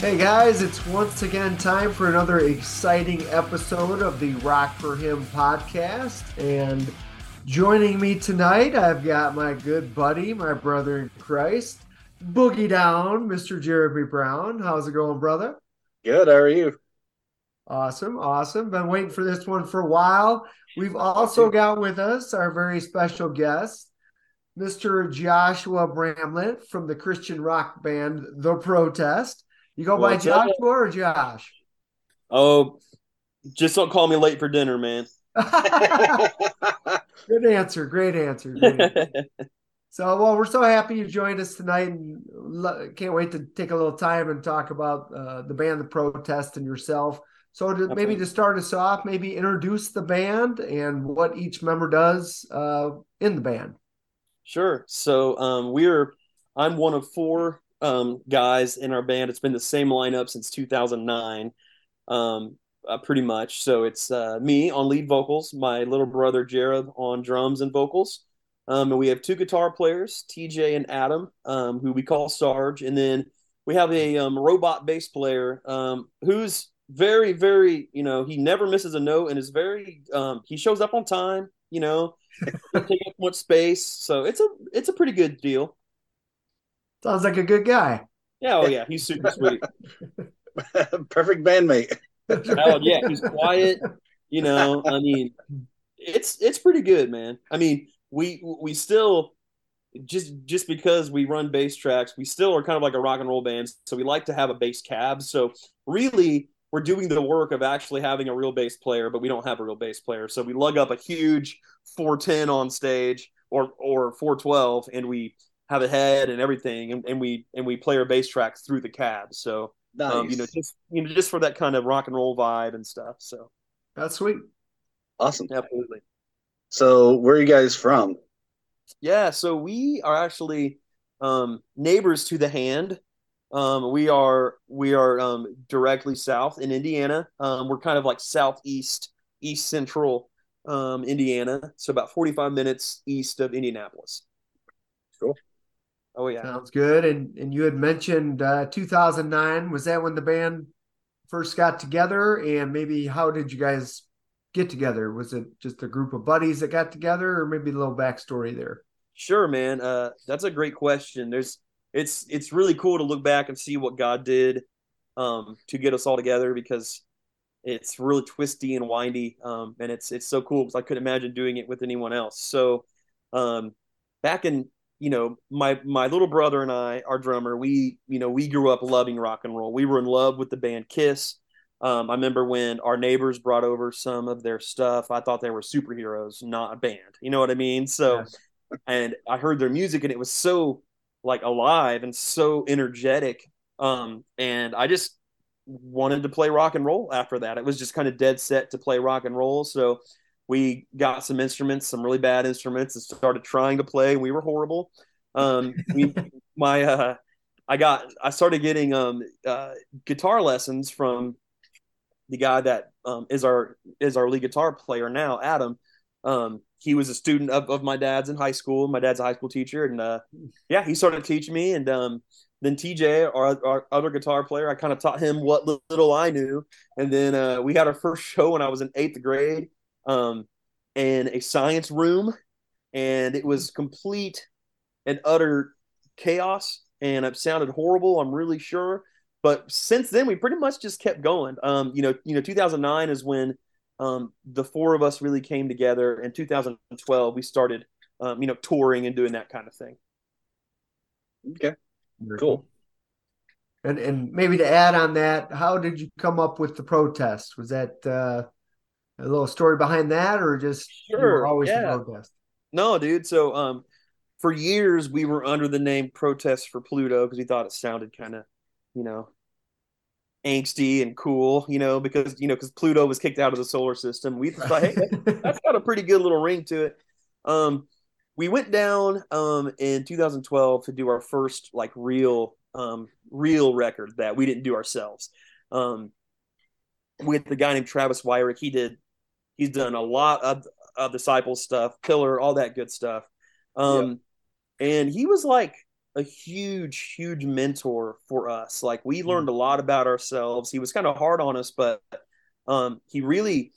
Hey guys, it's once again time for another exciting episode of the Rock for Him podcast. And joining me tonight, I've got my good buddy, my brother in Christ, Boogie Down, Mr. Jeremy Brown. How's it going, brother? Good. How are you? Awesome. Awesome. Been waiting for this one for a while. We've also got with us our very special guest, Mr. Joshua Bramlett from the Christian rock band The Protest. You go by What's up? Joshua or Josh? Oh, just don't call me late for dinner, man. Good answer. Great answer. Great answer. So, well, we're so happy you joined us tonight, and can't wait to take a little time and talk about uh, the band, the protest, and yourself. So, to, maybe to start us off, maybe introduce the band and what each member does uh, in the band. Sure. So um, we're I'm one of four um, guys in our band. It's been the same lineup since 2009, um, uh, pretty much. So it's uh, me on lead vocals, my little brother Jared on drums and vocals, um, and we have two guitar players, TJ and Adam, um, who we call Sarge, and then we have a um, robot bass player um, who's very, very, you know, he never misses a note and is very. Um, he shows up on time. You know, doesn't take up much space, so it's a it's a pretty good deal. Sounds like a good guy. Yeah, oh yeah, he's super sweet. Perfect bandmate. Oh yeah, he's quiet. You know, I mean, it's it's pretty good, man. I mean, we we still just just because we run bass tracks, we still are kind of like a rock and roll band, so we like to have a bass cab. So really, we're doing the work of actually having a real bass player, but we don't have a real bass player. So we lug up a huge 410 on stage or or 412, and we have a head and everything, and, and we and we play our bass tracks through the cab. So Nice. um, you know, just you know, just for that kind of rock and roll vibe and stuff. So That's sweet. awesome. absolutely, So, where are you guys from? yeah. So we are actually um, neighbors to the hand. Um, we are we are um, directly south in Indiana. Um, we're kind of like southeast, east central um, Indiana. So about forty five minutes east of Indianapolis. Cool. Oh yeah. Sounds good. And and you had mentioned uh, 2009. Was that when the band first got together? And maybe how did you guys get together? Was it just a group of buddies that got together, or maybe a little backstory there? Sure, man. Uh, that's a great question. There's it's it's really cool to look back and see what God did um, to get us all together because it's really twisty and windy, um, and it's it's so cool because I couldn't imagine doing it with anyone else. So um, back in you know my my little brother and I, our drummer, we you know we grew up loving rock and roll. We were in love with the band Kiss. Um, I remember when our neighbors brought over some of their stuff. I thought they were superheroes, not a band. You know what I mean? So Yes. and I heard their music and it was so like alive and so energetic. Um, and I just wanted to play rock and roll after that. It was just kind of dead set to play rock and roll. So we got some instruments, some really bad instruments, and started trying to play. We were horrible. Um, we, my, uh, I got, I started getting um, uh, guitar lessons from the guy that um, is our is our lead guitar player now, Adam. Um, he was a student of, of my dad's in high school. My dad's a high school teacher, and uh, yeah, he started teaching me. And um, then TJ, our, our other guitar player, I kind of taught him what little I knew. And then uh, we had our first show when I was in eighth grade, um, in a science room, and it was complete and utter chaos, and it sounded horrible. I'm really sure. But since then, we pretty much just kept going. Um, you know, you know, 2009 is when um, the four of us really came together. In 2012, we started, um, you know, touring and doing that kind of thing. Okay. Cool. And and maybe to add on that, how did you come up with the protest? Was that uh, a little story behind that, or just Sure, always yeah. the protest? No, dude. So, um, for years we were under the name Protest for Pluto because we thought it sounded kind of, you know, angsty and cool, you know, because you know, because Pluto was kicked out of the solar system. We thought, hey, that- that's got a pretty good little ring to it. Um, we went down um in 2012 to do our first like real um real record that we didn't do ourselves. Um, with the guy named Travis Wyrick, he did. He's done a lot of of disciple stuff, pillar, all that good stuff. Um, and he was like a huge, huge mentor for us. Like we learned a lot about ourselves. He was kind of hard on us, but um, he really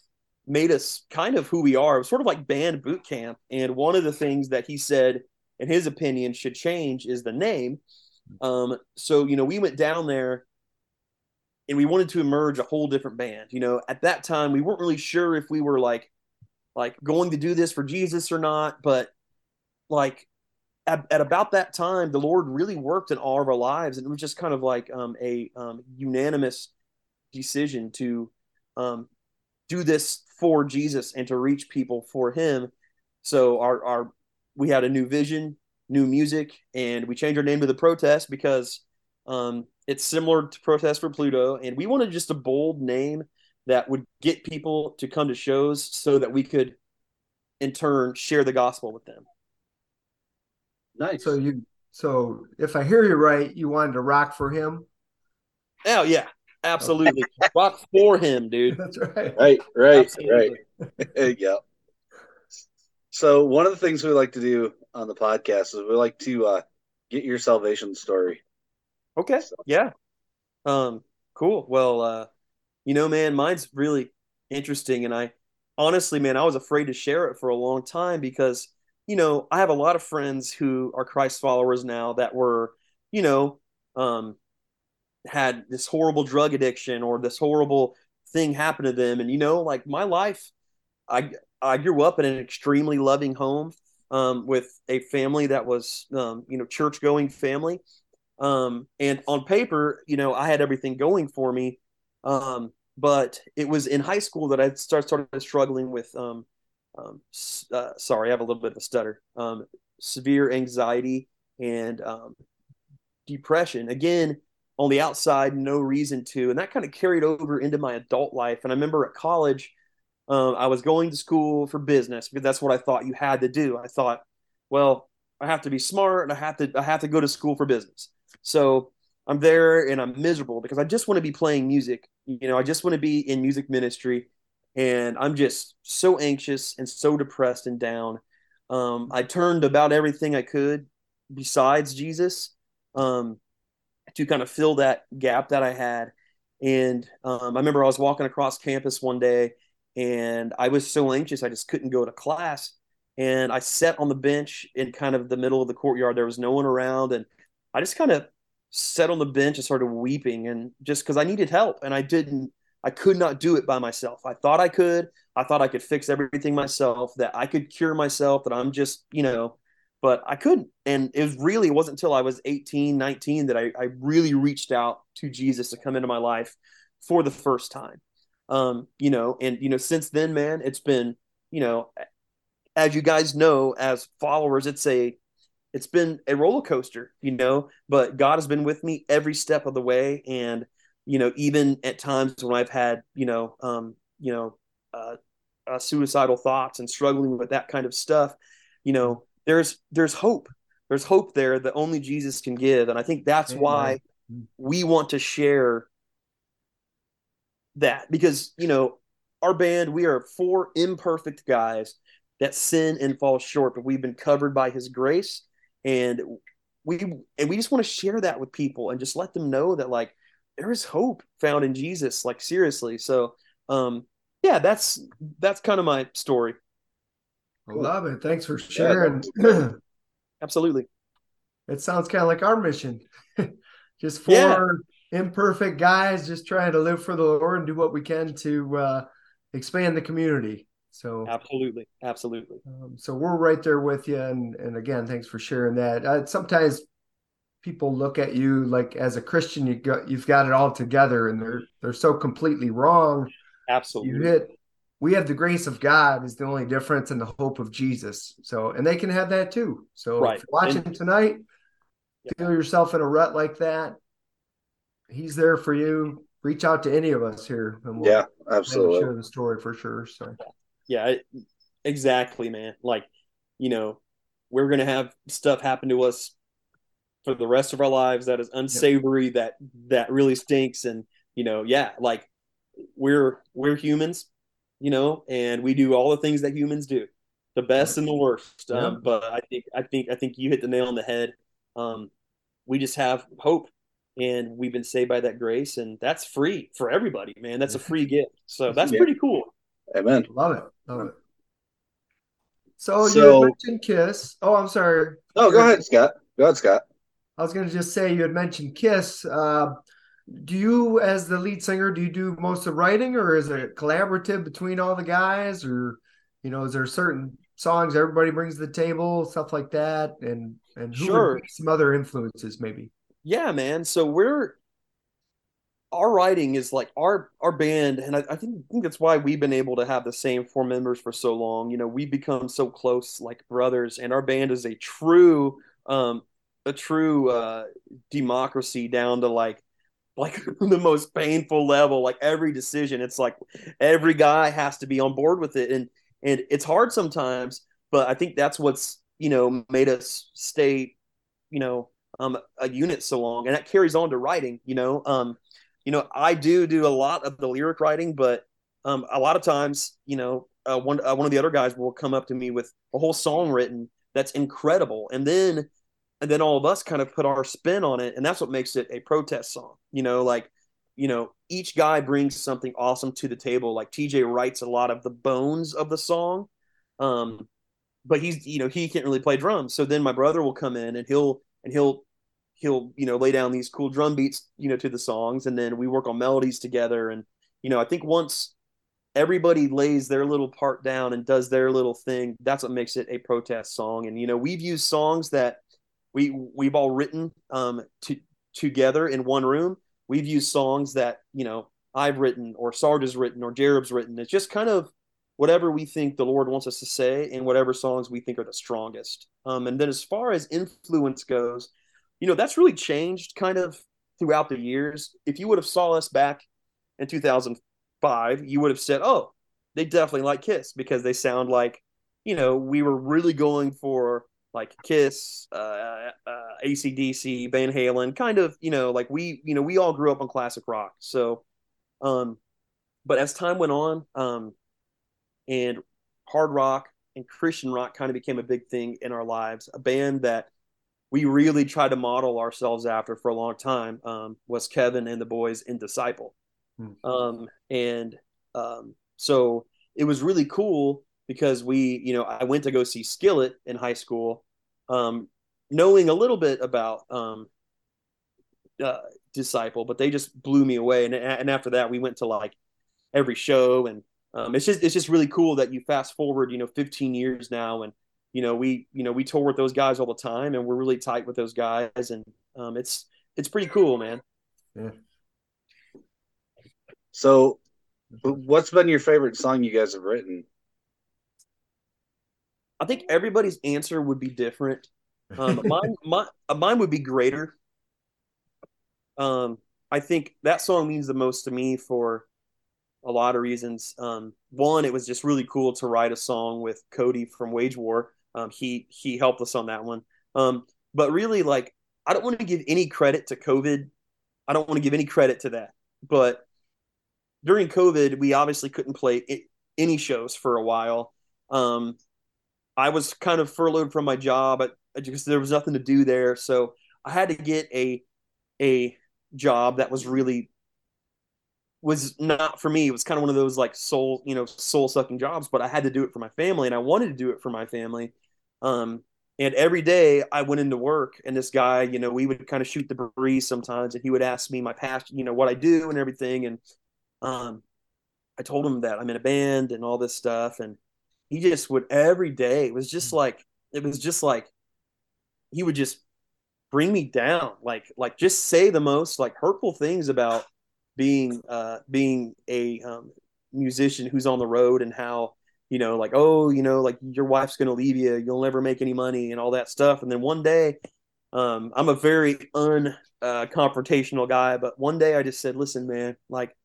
made us kind of who we are. It was sort of like band boot camp. And one of the things that he said, in his opinion, should change is the name. Um, so you know, we went down there and we wanted to emerge a whole different band. You know, at that time we weren't really sure if we were like like going to do this for Jesus or not, but like at, at, about that time, the Lord really worked in all of our lives, and it was just kind of like um, a um, unanimous decision to um, do this for Jesus and to reach people for Him. So our our we had a new vision, new music, and we changed our name to the Protest because um, it's similar to Protest for Pluto, and we wanted just a bold name that would get people to come to shows so that we could, in turn, share the gospel with them. Nice. So you so if I hear you right, you wanted to rock for him? Oh yeah, absolutely. rock for him, dude. That's right. Right, right, absolutely. right. yeah. So one of the things we like to do on the podcast is we like to uh, get your salvation story. Okay. So. Yeah. Um. Cool. Well, uh, you know, man, mine's really interesting, and I honestly, man, I was afraid to share it for a long time because you know, I have a lot of friends who are Christ followers now that were, you know, um, had this horrible drug addiction or this horrible thing happen to them. And, you know, like my life, I, I grew up in an extremely loving home um, with a family that was, um, you know, church going family. Um, and on paper, you know, I had everything going for me. Um, but it was in high school that I started, struggling with um, um, uh, sorry, I have a little bit of a stutter, um, severe anxiety and um, depression. Again, on the outside, no reason to. And that kind of carried over into my adult life. And I remember at college, um, I was going to school for business because that's what I thought you had to do. I thought, well, I have to be smart and I have to I have to go to school for business. So I'm there and I'm miserable because I just want to be playing music. You know, I just want to be in music ministry and I'm just so anxious and so depressed and down. Um, I turned about everything I could besides Jesus um, to kind of fill that gap that I had. And um, I remember I was walking across campus one day and I was so anxious I just couldn't go to class. And I sat on the bench in kind of the middle of the courtyard. There was no one around. And I just kind of sat on the bench and started weeping and just because I needed help and I didn't I could not do it by myself. I thought I could. I thought I could fix everything myself, that I could cure myself, that I'm just, you know, but I couldn't. And it was really, it wasn't until I was 18, 19 that I, I really reached out to Jesus to come into my life for the first time. Um, you know, and, you know, since then, man, it's been, you know, as you guys know, as followers, it's a, it's been a roller coaster, you know, but God has been with me every step of the way. And, you know, even at times when I've had, you know, um, you know, uh, uh, suicidal thoughts and struggling with that kind of stuff, you know, there's there's hope. There's hope there that only Jesus can give, and I think that's Amen. why we want to share that because you know our band we are four imperfect guys that sin and fall short, but we've been covered by His grace, and we and we just want to share that with people and just let them know that like there is hope found in Jesus. Like seriously. So um yeah, that's that's kind of my story. I love it. Thanks for sharing. Yeah, absolutely. It sounds kind of like our mission. just four yeah. imperfect guys just trying to live for the Lord and do what we can to uh, expand the community. So absolutely, absolutely. Um, so we're right there with you, and and again, thanks for sharing that. Uh, sometimes people look at you like as a Christian, you got you've got it all together, and they're they're so completely wrong. Absolutely, you hit. We have the grace of God is the only difference, and the hope of Jesus. So, and they can have that too. So, right. if you're watching and, tonight, yeah. feel yourself in a rut like that. He's there for you. Reach out to any of us here, and we'll yeah, absolutely share the story for sure. So, yeah, exactly, man. Like, you know, we're gonna have stuff happen to us for the rest of our lives that is unsavory yep. that that really stinks and you know yeah like we're we're humans you know and we do all the things that humans do the best and the worst um, but i think i think i think you hit the nail on the head. Um, we just have hope and we've been saved by that grace and that's free for everybody man. That's a free gift. So that's pretty cool amen. Love it. Love it. So, so you mentioned kiss. Oh i'm sorry. Oh go ahead scott. Go ahead scott. I was going to just say you had mentioned kiss. Uh, do you as the lead singer do you do most of the writing or is it collaborative between all the guys or you know is there certain songs everybody brings to the table stuff like that and and sure. some other influences maybe? Yeah man. So we're our writing is like our our band and I, I, think, I think that's why we've been able to have the same four members for so long. You know we've become so close like brothers and our band is a true um a true uh democracy down to like like the most painful level. Like every decision it's like every guy has to be on board with it and and it's hard sometimes but i think that's what's you know made us stay you know um a unit so long and that carries on to writing you know? Um you know i do do a lot of the lyric writing but um a lot of times you know uh, one uh, one of the other guys will come up to me with a whole song written that's incredible and then and then all of us kind of put our spin on it and that's what makes it a protest song you know like you know each guy brings something awesome to the table like tj writes a lot of the bones of the song um but he's you know he can't really play drums so then my brother will come in and he'll and he'll he'll you know lay down these cool drum beats you know to the songs and then we work on melodies together and you know i think once everybody lays their little part down and does their little thing that's what makes it a protest song and you know we've used songs that we we've all written um, to, together in one room. We've used songs that you know I've written or Sarge has written or Jarob's written. It's just kind of whatever we think the Lord wants us to say and whatever songs we think are the strongest. Um, and then as far as influence goes, you know that's really changed kind of throughout the years. If you would have saw us back in 2005, you would have said, "Oh, they definitely like Kiss because they sound like." You know, we were really going for like Kiss, uh, uh, ACDC, Van Halen, kind of, you know, like we, you know, we all grew up on classic rock. So, um, but as time went on, um, and hard rock and Christian rock kind of became a big thing in our lives, a band that we really tried to model ourselves after for a long time um, was Kevin and the boys in Disciple. Hmm. Um, and um, so it was really cool because we, you know, I went to go see Skillet in high school, um, knowing a little bit about um, uh, Disciple, but they just blew me away. And and after that, we went to like every show, and um, it's just it's just really cool that you fast forward, you know, 15 years now, and you know we you know we tour with those guys all the time, and we're really tight with those guys, and um, it's it's pretty cool, man. Yeah. So, what's been your favorite song you guys have written? I think everybody's answer would be different. Um, mine, my, uh, mine would be greater. Um, I think that song means the most to me for a lot of reasons. Um, one, it was just really cool to write a song with Cody from Wage War. Um, he he helped us on that one. Um, but really, like, I don't want to give any credit to COVID. I don't want to give any credit to that. But during COVID, we obviously couldn't play any shows for a while. Um, I was kind of furloughed from my job because there was nothing to do there. So I had to get a a job that was really was not for me. It was kind of one of those like soul, you know, soul sucking jobs, but I had to do it for my family and I wanted to do it for my family. Um, and every day I went into work and this guy, you know, we would kind of shoot the breeze sometimes and he would ask me my past, you know, what I do and everything. And, um, I told him that I'm in a band and all this stuff. And, he just would every day it was just like it was just like he would just bring me down like like just say the most like hurtful things about being uh being a um, musician who's on the road and how you know like oh you know like your wife's gonna leave you you'll never make any money and all that stuff and then one day um i'm a very un uh, guy but one day i just said listen man like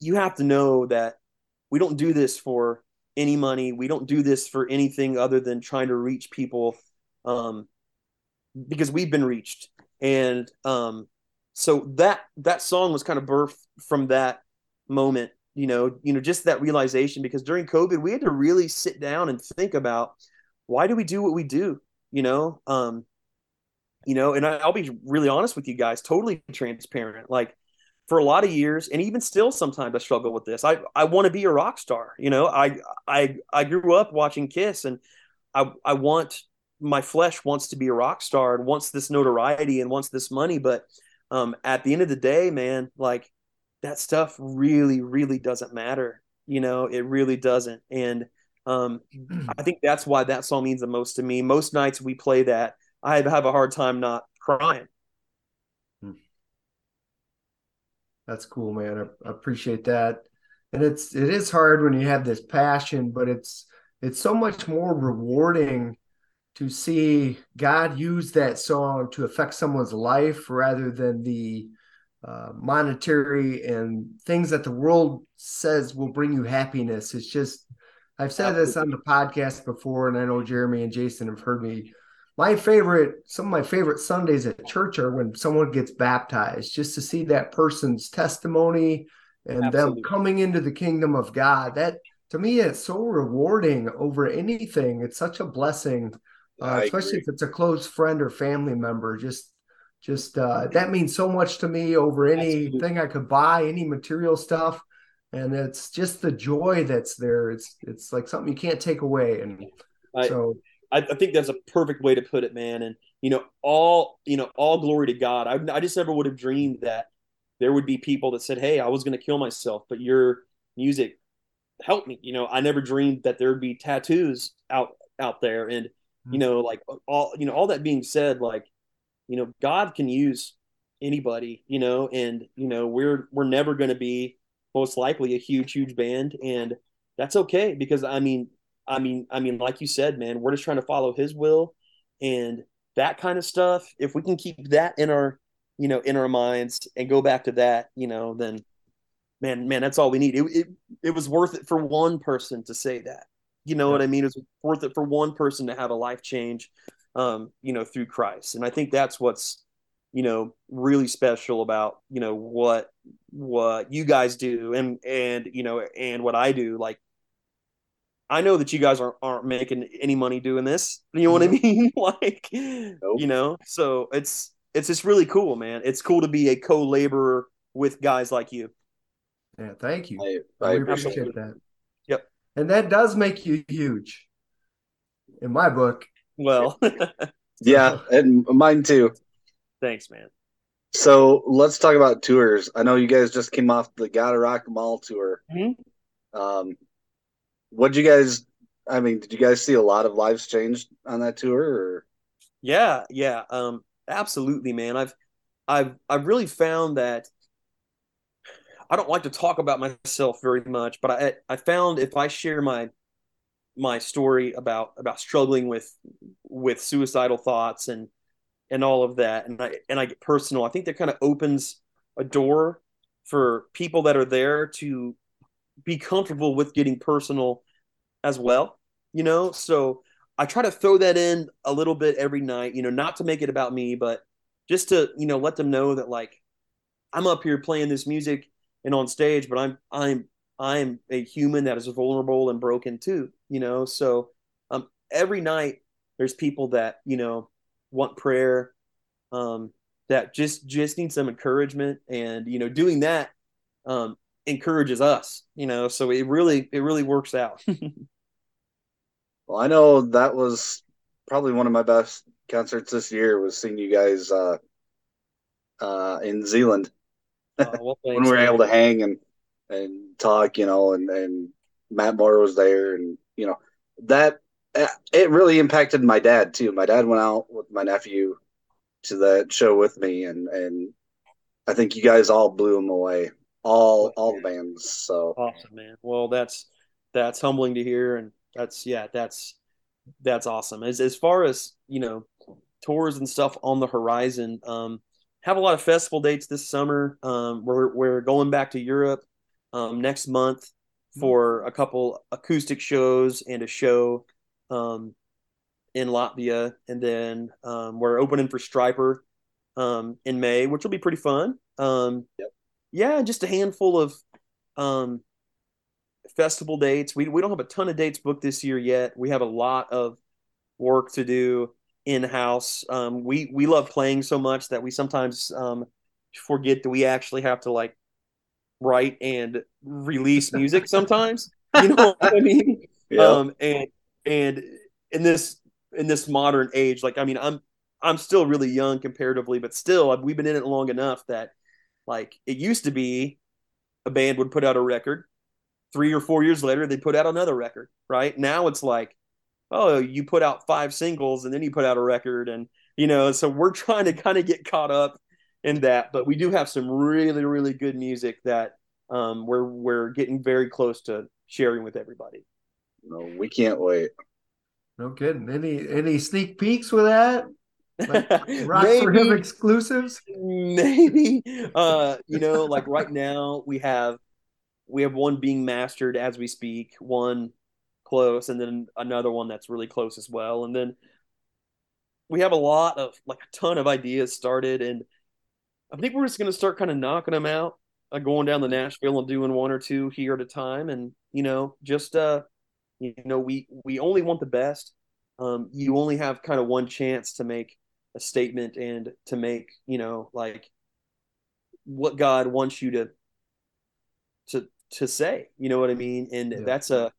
you have to know that we don't do this for any money. We don't do this for anything other than trying to reach people um, because we've been reached. And um, so that that song was kind of birthed from that moment, you know, you know, just that realization because during COVID we had to really sit down and think about why do we do what we do, you know? Um, you know, and I, I'll be really honest with you guys, totally transparent. Like for a lot of years, and even still, sometimes I struggle with this. I I want to be a rock star. You know, I I I grew up watching Kiss, and I I want my flesh wants to be a rock star and wants this notoriety and wants this money, but um, at the end of the day, man, like that stuff really, really doesn't matter. You know, it really doesn't. And um, I think that's why that song means the most to me. Most nights we play that, I have a hard time not crying. Hmm. That's cool, man. I, I appreciate that. And it's it is hard when you have this passion, but it's it's so much more rewarding to see God use that song to affect someone's life rather than the uh, monetary and things that the world says will bring you happiness. It's just, I've said this on the podcast before, and I know Jeremy and Jason have heard me. My favorite, some of my favorite Sundays at church are when someone gets baptized, just to see that person's testimony and Absolutely. them coming into the kingdom of God. That to me, it's so rewarding over anything. It's such a blessing uh, especially if it's a close friend or family member. Just, just uh, that means so much to me over anything Absolutely. I could buy, any material stuff, and it's just the joy that's there. It's it's like something you can't take away, and I, so I, I, think that's a perfect way to put it, man. And you know, all you know, all glory to God. I, I just never would have dreamed that there would be people that said, "Hey, I was going to kill myself, but your music helped me." You know, I never dreamed that there would be tattoos out out there, and you know like all you know all that being said like you know god can use anybody you know and you know we're we're never going to be most likely a huge huge band and that's okay because i mean i mean i mean like you said man we're just trying to follow his will and that kind of stuff if we can keep that in our you know in our minds and go back to that you know then man man that's all we need it, it, it was worth it for one person to say that you know yeah. what I mean? It's worth it for one person to have a life change, um, you know, through Christ. And I think that's what's, you know, really special about, you know, what what you guys do and and you know and what I do. Like I know that you guys aren't aren't making any money doing this. You know what I mean? like nope. you know, so it's it's just really cool, man. It's cool to be a co-laborer with guys like you. Yeah, thank you. I, I, I appreciate that Yep. and that does make you huge in my book. Well, yeah, and mine too. Thanks, man. So let's talk about tours. I know you guys just came off the Gotta Rock Mall tour. Mm-hmm. Um, what you guys? I mean, did you guys see a lot of lives changed on that tour? Or? Yeah, yeah, um, absolutely, man. I've, I've, I've really found that I don't like to talk about myself very much, but I I found if I share my my story about about struggling with with suicidal thoughts and and all of that, and I and I get personal, I think that kind of opens a door for people that are there to be comfortable with getting personal as well. You know, so I try to throw that in a little bit every night. You know, not to make it about me, but just to you know let them know that like I'm up here playing this music and on stage, but I'm I'm I'm a human that is vulnerable and broken too, you know. So um, every night there's people that you know want prayer, um, that just just need some encouragement, and you know, doing that um, encourages us, you know. So it really it really works out. well, I know that was probably one of my best concerts this year was seeing you guys uh, uh, in Zeeland Uh, well, when we were able to hang and and talk, you know, and and Matt Moore was there, and you know that uh, it really impacted my dad too. My dad went out with my nephew to that show with me, and and I think you guys all blew him away, all all the bands. So awesome, man. Well, that's that's humbling to hear, and that's yeah, that's that's awesome. As as far as you know, tours and stuff on the horizon. Um, have a lot of festival dates this summer. Um, we're we're going back to Europe um, next month for a couple acoustic shows and a show um, in Latvia, and then um, we're opening for Stryper um, in May, which will be pretty fun. Um, yep. Yeah, just a handful of festival dates. We we don't have a ton of dates booked this year yet. We have a lot of work to do in house. Um, we we love playing so much that we sometimes um, forget that we actually have to like write and release music sometimes. you know what I mean? Yeah. Um, and and in this in this modern age, like I mean, I'm I'm still really young comparatively, but still we've been in it long enough that like it used to be a band would put out a record, three or four years later they put out another record. Right now it's like, oh, you put out five singles and then you put out a record, and you know, so we're trying to kind of get caught up in that, but we do have some really really good music that um, we're we're getting very close to sharing with everybody. No, we can't wait. No kidding. Any any sneak peeks with that? Like rock maybe, for him exclusives? Maybe. Uh, you know, like right now we have we have one being mastered as we speak, one close, and then another one that's really close as well. And then we have a lot of like a ton of ideas started, and I think we're just gonna start kind of knocking them out, uh, going down to Nashville and doing one or two here at a time, and you know, just uh, you know, we we only want the best. Um, you only have kind of one chance to make a statement and to make you know like what God wants you to to to say. You know what I mean? And yeah. that's a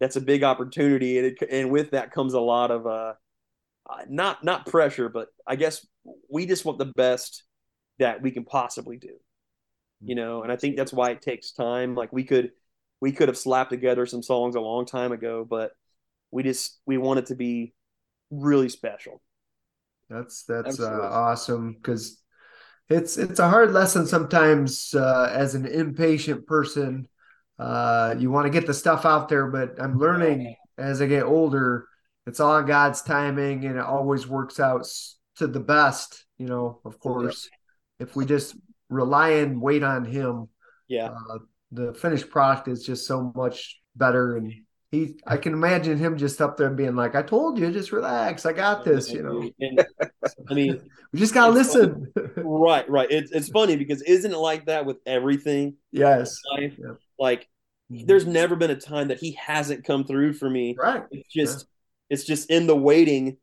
that's a big opportunity, and it, and with that comes a lot of uh, uh, not not pressure, but I guess we just want the best that we can possibly do. You know, and I think that's why it takes time. Like we could we could have slapped together some songs a long time ago, but we just we want it to be really special. That's that's uh, awesome because it's it's a hard lesson sometimes uh, as an impatient person. Uh, you want to get the stuff out there, but I'm learning as I get older. It's all God's timing, and it always works out to the best. You know, of course, yeah. If we just rely and wait on Him, yeah, uh, the finished product is just so much better and he I can imagine him just up there being like, I told you, just relax. I got this, you know. And, I mean we just gotta listen. right, right. It's it's funny because isn't it like that with everything? Yes. Yeah. Like mm-hmm. there's never been a time that he hasn't come through for me. Right. It's just yeah. it's just in the waiting.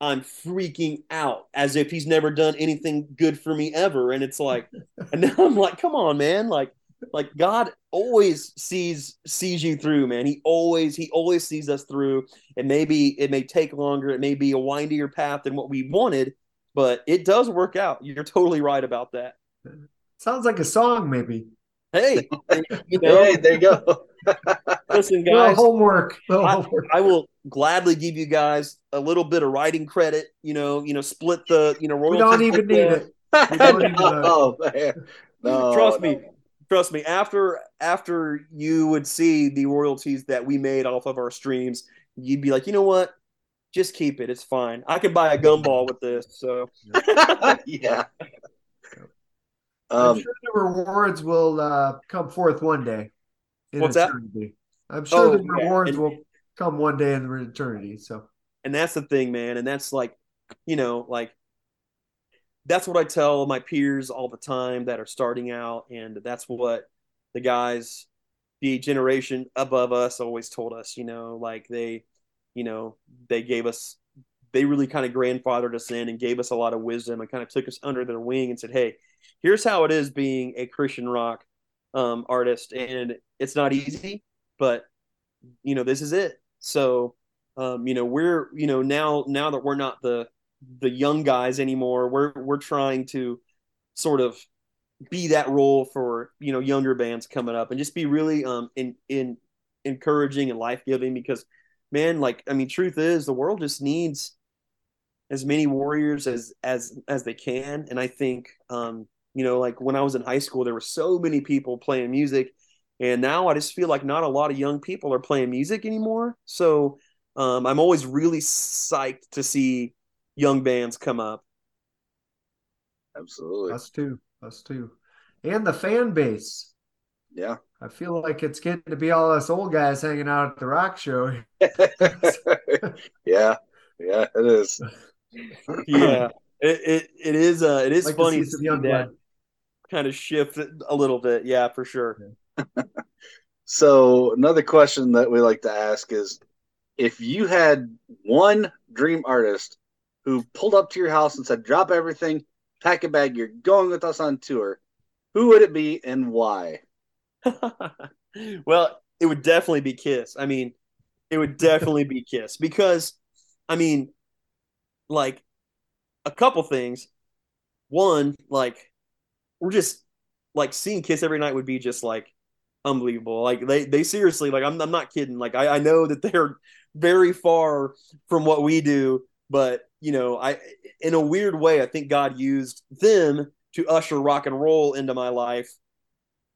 I'm freaking out as if he's never done anything good for me ever. And it's like, and now I'm like, come on, man. Like, like God always sees sees you through, man. He always he always sees us through. And maybe it may take longer, it may be a windier path than what we wanted, but it does work out. You're totally right about that. Sounds like a song, maybe. Hey, you know, hey, there you go. listen, guys. homework. I, I, will gladly give you guys a little bit of writing credit. You know, you know, split the you know. We don't even need it. Don't even, oh man. No, Trust no. me, trust me after after you would see the royalties that we made off of our streams you'd be like you know what just keep it it's fine i could buy a gumball with this so yeah um, i'm sure the rewards will uh, come forth one day what's eternity. I'm sure oh, the rewards yeah. will come one day in the eternity so and that's the thing man and that's like you know like that's what I tell my peers all the time that are starting out, and that's what the guys, the generation above us, always told us. You know, like they, you know, they gave us, they really kind of grandfathered us in and gave us a lot of wisdom and kind of took us under their wing and said, "Hey, here's how it is being a Christian rock um, artist, and it's not easy, but you know, this is it." So, um, you know, we're, you know, now now that we're not the the young guys anymore. We're we're trying to sort of be that role for you know younger bands coming up and just be really um in in encouraging and life giving because man like I mean truth is the world just needs as many warriors as as as they can and I think um you know like when I was in high school there were so many people playing music and now I just feel like not a lot of young people are playing music anymore so um, I'm always really psyched to see young bands come up. Absolutely. Us too. Us too. And the fan base. Yeah. I feel like it's getting to be all us old guys hanging out at the rock show. yeah. Yeah, it is. yeah. It, it, it is uh it is like funny to see, to see that kind of shift a little bit. Yeah, for sure. so another question that we like to ask is if you had one dream artist who pulled up to your house and said, "Drop everything, pack a bag, you're going with us on tour," who would it be and why? well, it would definitely be Kiss. I mean, it would definitely be Kiss because, I mean, like a couple things. One, like we're just like seeing Kiss every night would be just like unbelievable. Like they they seriously like I'm I'm not kidding. Like I, I know that they're very far from what we do, but you know, I in a weird way, I think God used them to usher rock and roll into my life.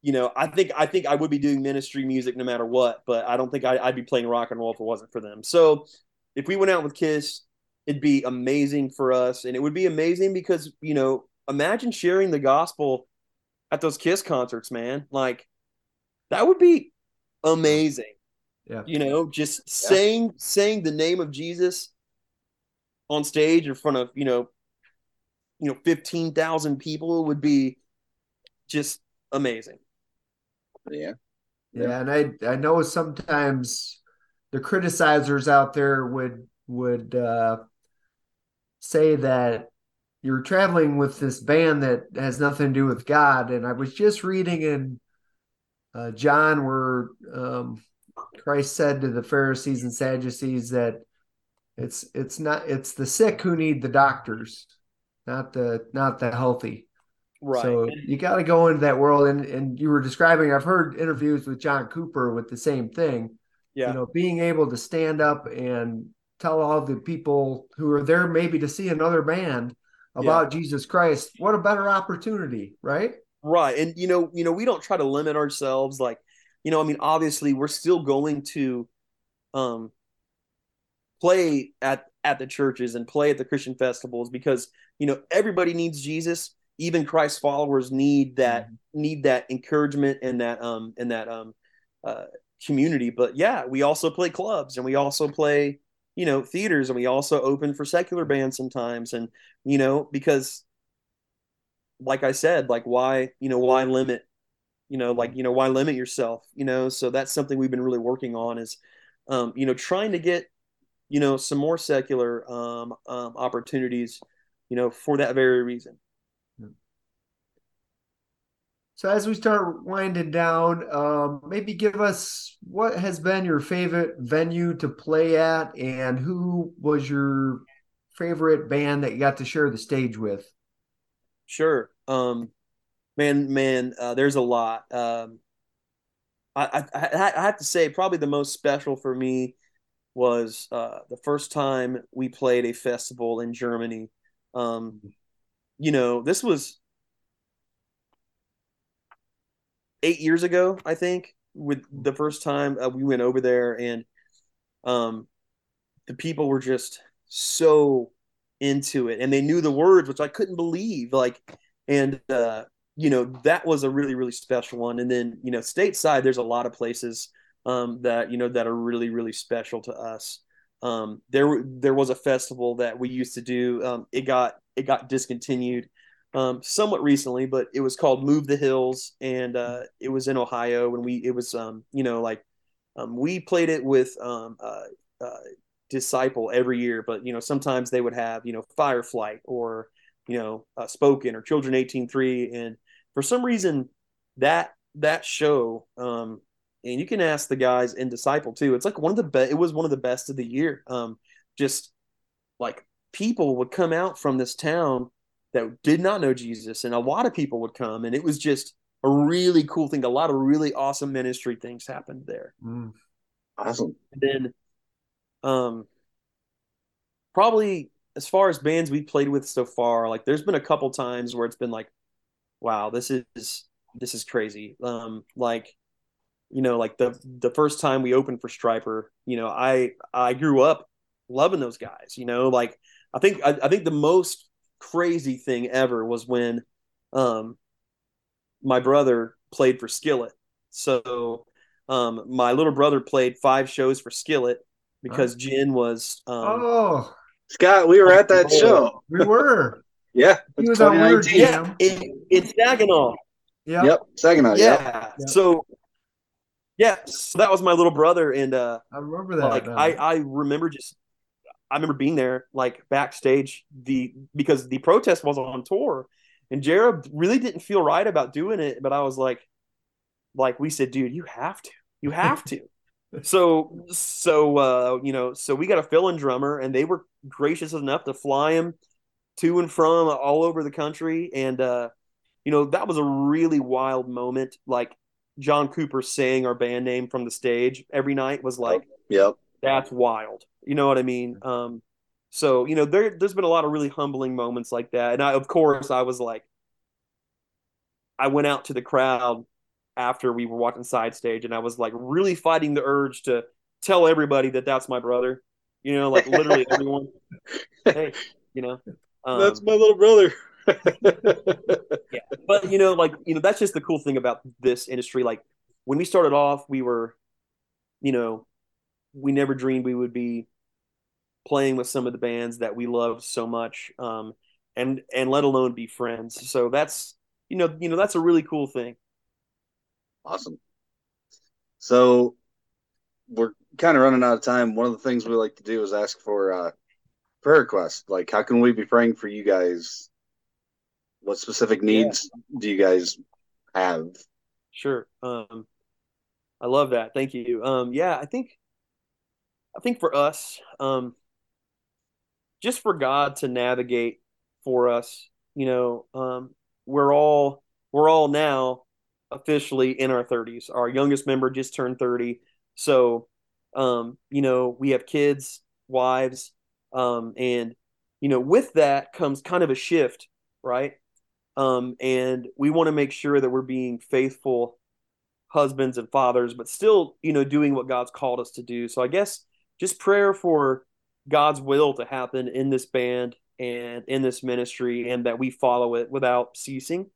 You know, I think I think I would be doing ministry music no matter what, but I don't think I, would be playing rock and roll if it wasn't for them. So, if we went out with Kiss, it'd be amazing for us, and it would be amazing because you know, imagine sharing the gospel at those Kiss concerts, man. Like that would be amazing. Yeah. You know, just yeah. saying saying the name of Jesus on stage in front of, you know, you know, 15,000 people would be just amazing. Yeah. Yeah, and I I know sometimes the criticizers out there would would uh, say that you're traveling with this band that has nothing to do with God. And I was just reading in uh, John where um, Christ said to the Pharisees and Sadducees that it's it's not it's the sick who need the doctors, not the not the healthy. Right. So you got to go into that world, and and you were describing. I've heard interviews with John Cooper with the same thing. Yeah. You know, being able to stand up and tell all the people who are there maybe to see another band about yeah. Jesus Christ. What a better opportunity, right? Right. And you know, you know, we don't try to limit ourselves like, you know, I mean, obviously we're still going to um play at at the churches and play at the Christian festivals because, you know, everybody needs Jesus. Even Christ followers need that mm-hmm. need that encouragement and that um and that um uh community. But yeah, we also play clubs and we also play you know theaters and we also open for secular bands sometimes and you know because like i said like why you know why limit you know like you know why limit yourself you know? So that's something we've been really working on is um you know trying to get you know some more secular um, um opportunities you know for that very reason. So as we start winding down, um, maybe give us what has been your favorite venue to play at, and who was your favorite band that you got to share the stage with? Sure, um, man, man, uh, there's a lot. Um, I, I, I have to say, probably the most special for me was uh, the first time we played a festival in Germany. Um, you know, this was eight years ago, I think, with the first time uh, we went over there, and um, the people were just so into it, and they knew the words, which I couldn't believe. Like, and uh, you know, that was a really really special one. And then you know, stateside, there's a lot of places um, that you know that are really really special to us. Um, there there was a festival that we used to do. Um, it got it got discontinued um, somewhat recently, but it was called Move the Hills, and uh, it was in Ohio. And we it was um, you know like um, we played it with um, uh, uh, Disciple every year, but you know sometimes they would have you know Fireflight or you know uh, Spoken or Children eighteen three, and for some reason that that show um, and you can ask the guys in Disciple too. It's like one of the best. It was one of the best of the year. Um, just like people would come out from this town that did not know Jesus, and a lot of people would come, and it was just a really cool thing. A lot of really awesome ministry things happened there. Mm. Awesome. And then, um, probably as far as bands we played with so far, like there's been a couple times where it's been like, wow, this is this is crazy. Um, like, you know, like the the first time we opened for Stryper, you know, I I grew up loving those guys. You know, like I think I, I think the most crazy thing ever was when um, my brother played for Skillet. So um, my little brother played five shows for Skillet because Jen was. Um, oh, Scott, we were at that oh, show. We were. yeah, he was on weird yeah, in, in Saginaw. Yeah. Yep. Saginaw. Yeah. yeah. So. Yeah, so that was my little brother, and uh, I remember that. Like I, I remember just I remember being there like backstage the because the protest was on tour and Jared really didn't feel right about doing it, but I was like, like we said, dude, you have to, you have to. So, so uh, you know, so we got a fill-in drummer, and they were gracious enough to fly him to and from all over the country, and uh, you know, that was a really wild moment. Like John Cooper saying our band name from the stage every night was like, yep, that's wild. You know what I mean? Um, so you know, there there's been a lot of really humbling moments like that, and I, of course, I was like, I went out to the crowd after we were watching side stage, and I was like really fighting the urge to tell everybody that that's my brother. You know, like literally everyone. hey, you know, um, that's my little brother. yeah, but you know, like you know, that's just the cool thing about this industry. Like when we started off, we were, you know, we never dreamed we would be playing with some of the bands that we loved so much, um, and and let alone be friends. So that's you know you know that's a really cool thing. Awesome. So we're kind of running out of time. One of the things we like to do is ask for uh, prayer requests. Like, how can we be praying for you guys? What specific needs yeah. do you guys have? Sure. Um, I love that. Thank you. Um, yeah, I think, I think for us, um, just for God to navigate for us. You know, um, we're all we're all now officially in our 30s. Our youngest member just turned 30, so um, you know we have kids, wives, um, and you know with that comes kind of a shift, right? Um, and we want to make sure that we're being faithful husbands and fathers, but still, you know, doing what God's called us to do. So I guess just prayer for God's will to happen in this band and in this ministry, and that we follow it without ceasing.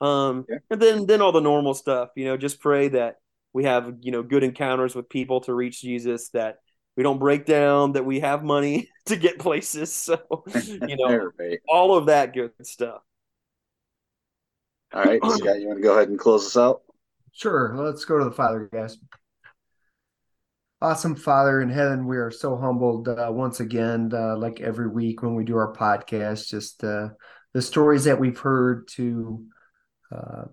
Um, yeah. and then then all the normal stuff, you know, just pray that we have you know good encounters with people to reach Jesus, that we don't break down, that we have money to get places. So you know, all of that good stuff. All right, Scott, you want to go ahead and close us out? Sure. Let's go to the Father, guys. Awesome Father in heaven, we are so humbled uh, once again, uh, like every week when we do our podcast, just uh, the stories that we've heard to uh,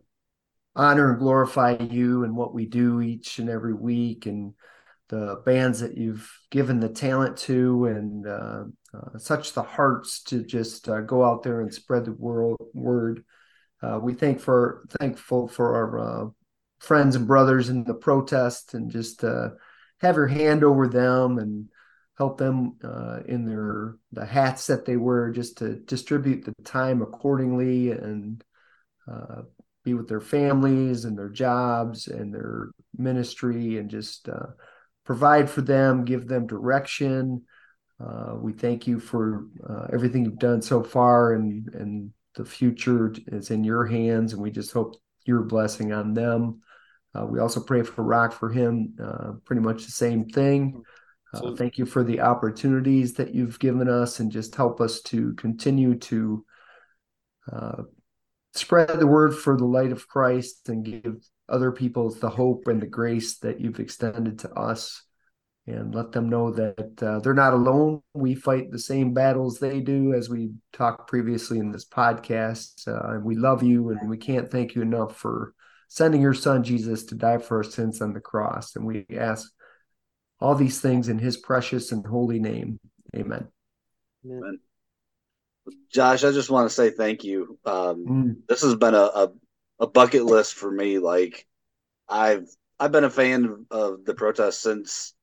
honor and glorify you and what we do each and every week, and the bands that you've given the talent to, and uh, uh, such the hearts to just go out there and spread the world word. we thank for thankful for our friends and brothers in the protest, and just have your hand over them and help them uh, in their the hats that they wear just to distribute the time accordingly and uh, be with their families and their jobs and their ministry and just uh, provide for them give them direction. Uh, we thank you for uh, everything you've done so far and and the future is in your hands and we just hope your blessing on them. Uh, we also pray for Rock for him, uh, pretty much the same thing. Uh, thank you for the opportunities that you've given us and just help us to continue to uh, spread the word for the light of Christ and give other people the hope and the grace that you've extended to us and let them know that uh, they're not alone. We fight the same battles they do, as we talked previously in this podcast. Uh, and we love you, and we can't thank you enough for sending your son Jesus to die for our sins on the cross. And we ask all these things in his precious and holy name. Amen. Amen. Josh, I just want to say thank you. Um, mm. This has been a, a, a, bucket list for me. Like I've I've been a fan of the protest since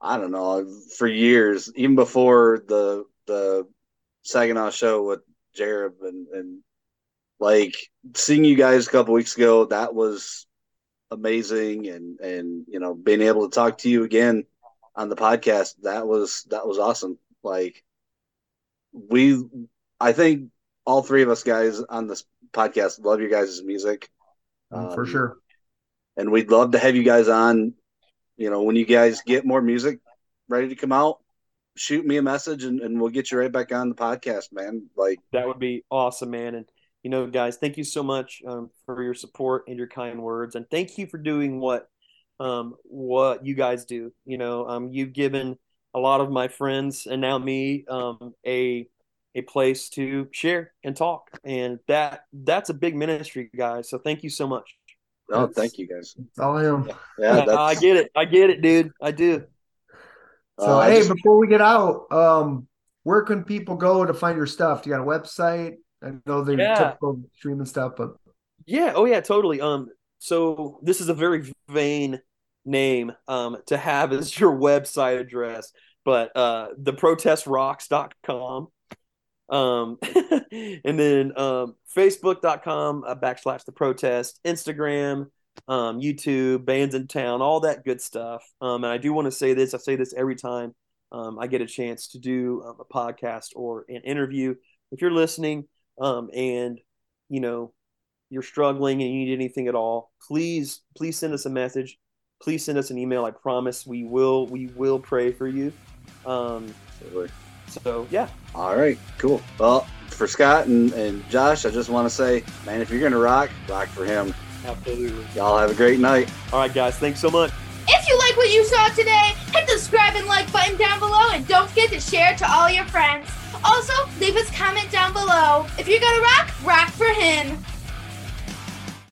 I don't know for years, even before the the Saginaw show with Jared and, and like seeing you guys a couple weeks ago, that was amazing, and and you know being able to talk to you again on the podcast, that was that was awesome. Like we, I think all three of us guys on this podcast love your guys' music um, for sure, and we'd love to have you guys on. You know, when you guys get more music ready to come out, shoot me a message and, and we'll get you right back on the podcast, man. Like that would be awesome, man. And you know, guys, thank you so much um, for your support and your kind words, and thank you for doing what um, what you guys do. You know, um, you've given a lot of my friends and now me um, a a place to share and talk, and that that's a big ministry, guys. So thank you so much. Oh, thank you guys. It's all him. Yeah, yeah I get it. I get it, dude. I do. So uh, hey, just... before we get out, um, where can people go to find your stuff? Do you got a website? I know the yeah. typical streaming stuff, but yeah, oh yeah, totally. Um, so this is a very vain name um to have as your website address, but uh theprotestrocks.com. Um and then um facebook.com uh, backslash the protest, Instagram, um, YouTube, Bandsintown, all that good stuff. Um, and I do want to say this, I say this every time um, I get a chance to do um, a podcast or an interview. If you're listening um, and you know you're struggling and you need anything at all, please please send us a message. Please send us an email. I promise we will we will pray for you. Um, so yeah. All right, cool. Well, for Scott and, and Josh, I just want to say, man, if you're gonna rock, rock for him. Absolutely. Y'all have a great night. All right, guys. Thanks so much. If you like what you saw today, hit the subscribe and like button down below and don't forget to share it to all your friends. Also, leave us comment down below. If you're gonna rock, rock for him.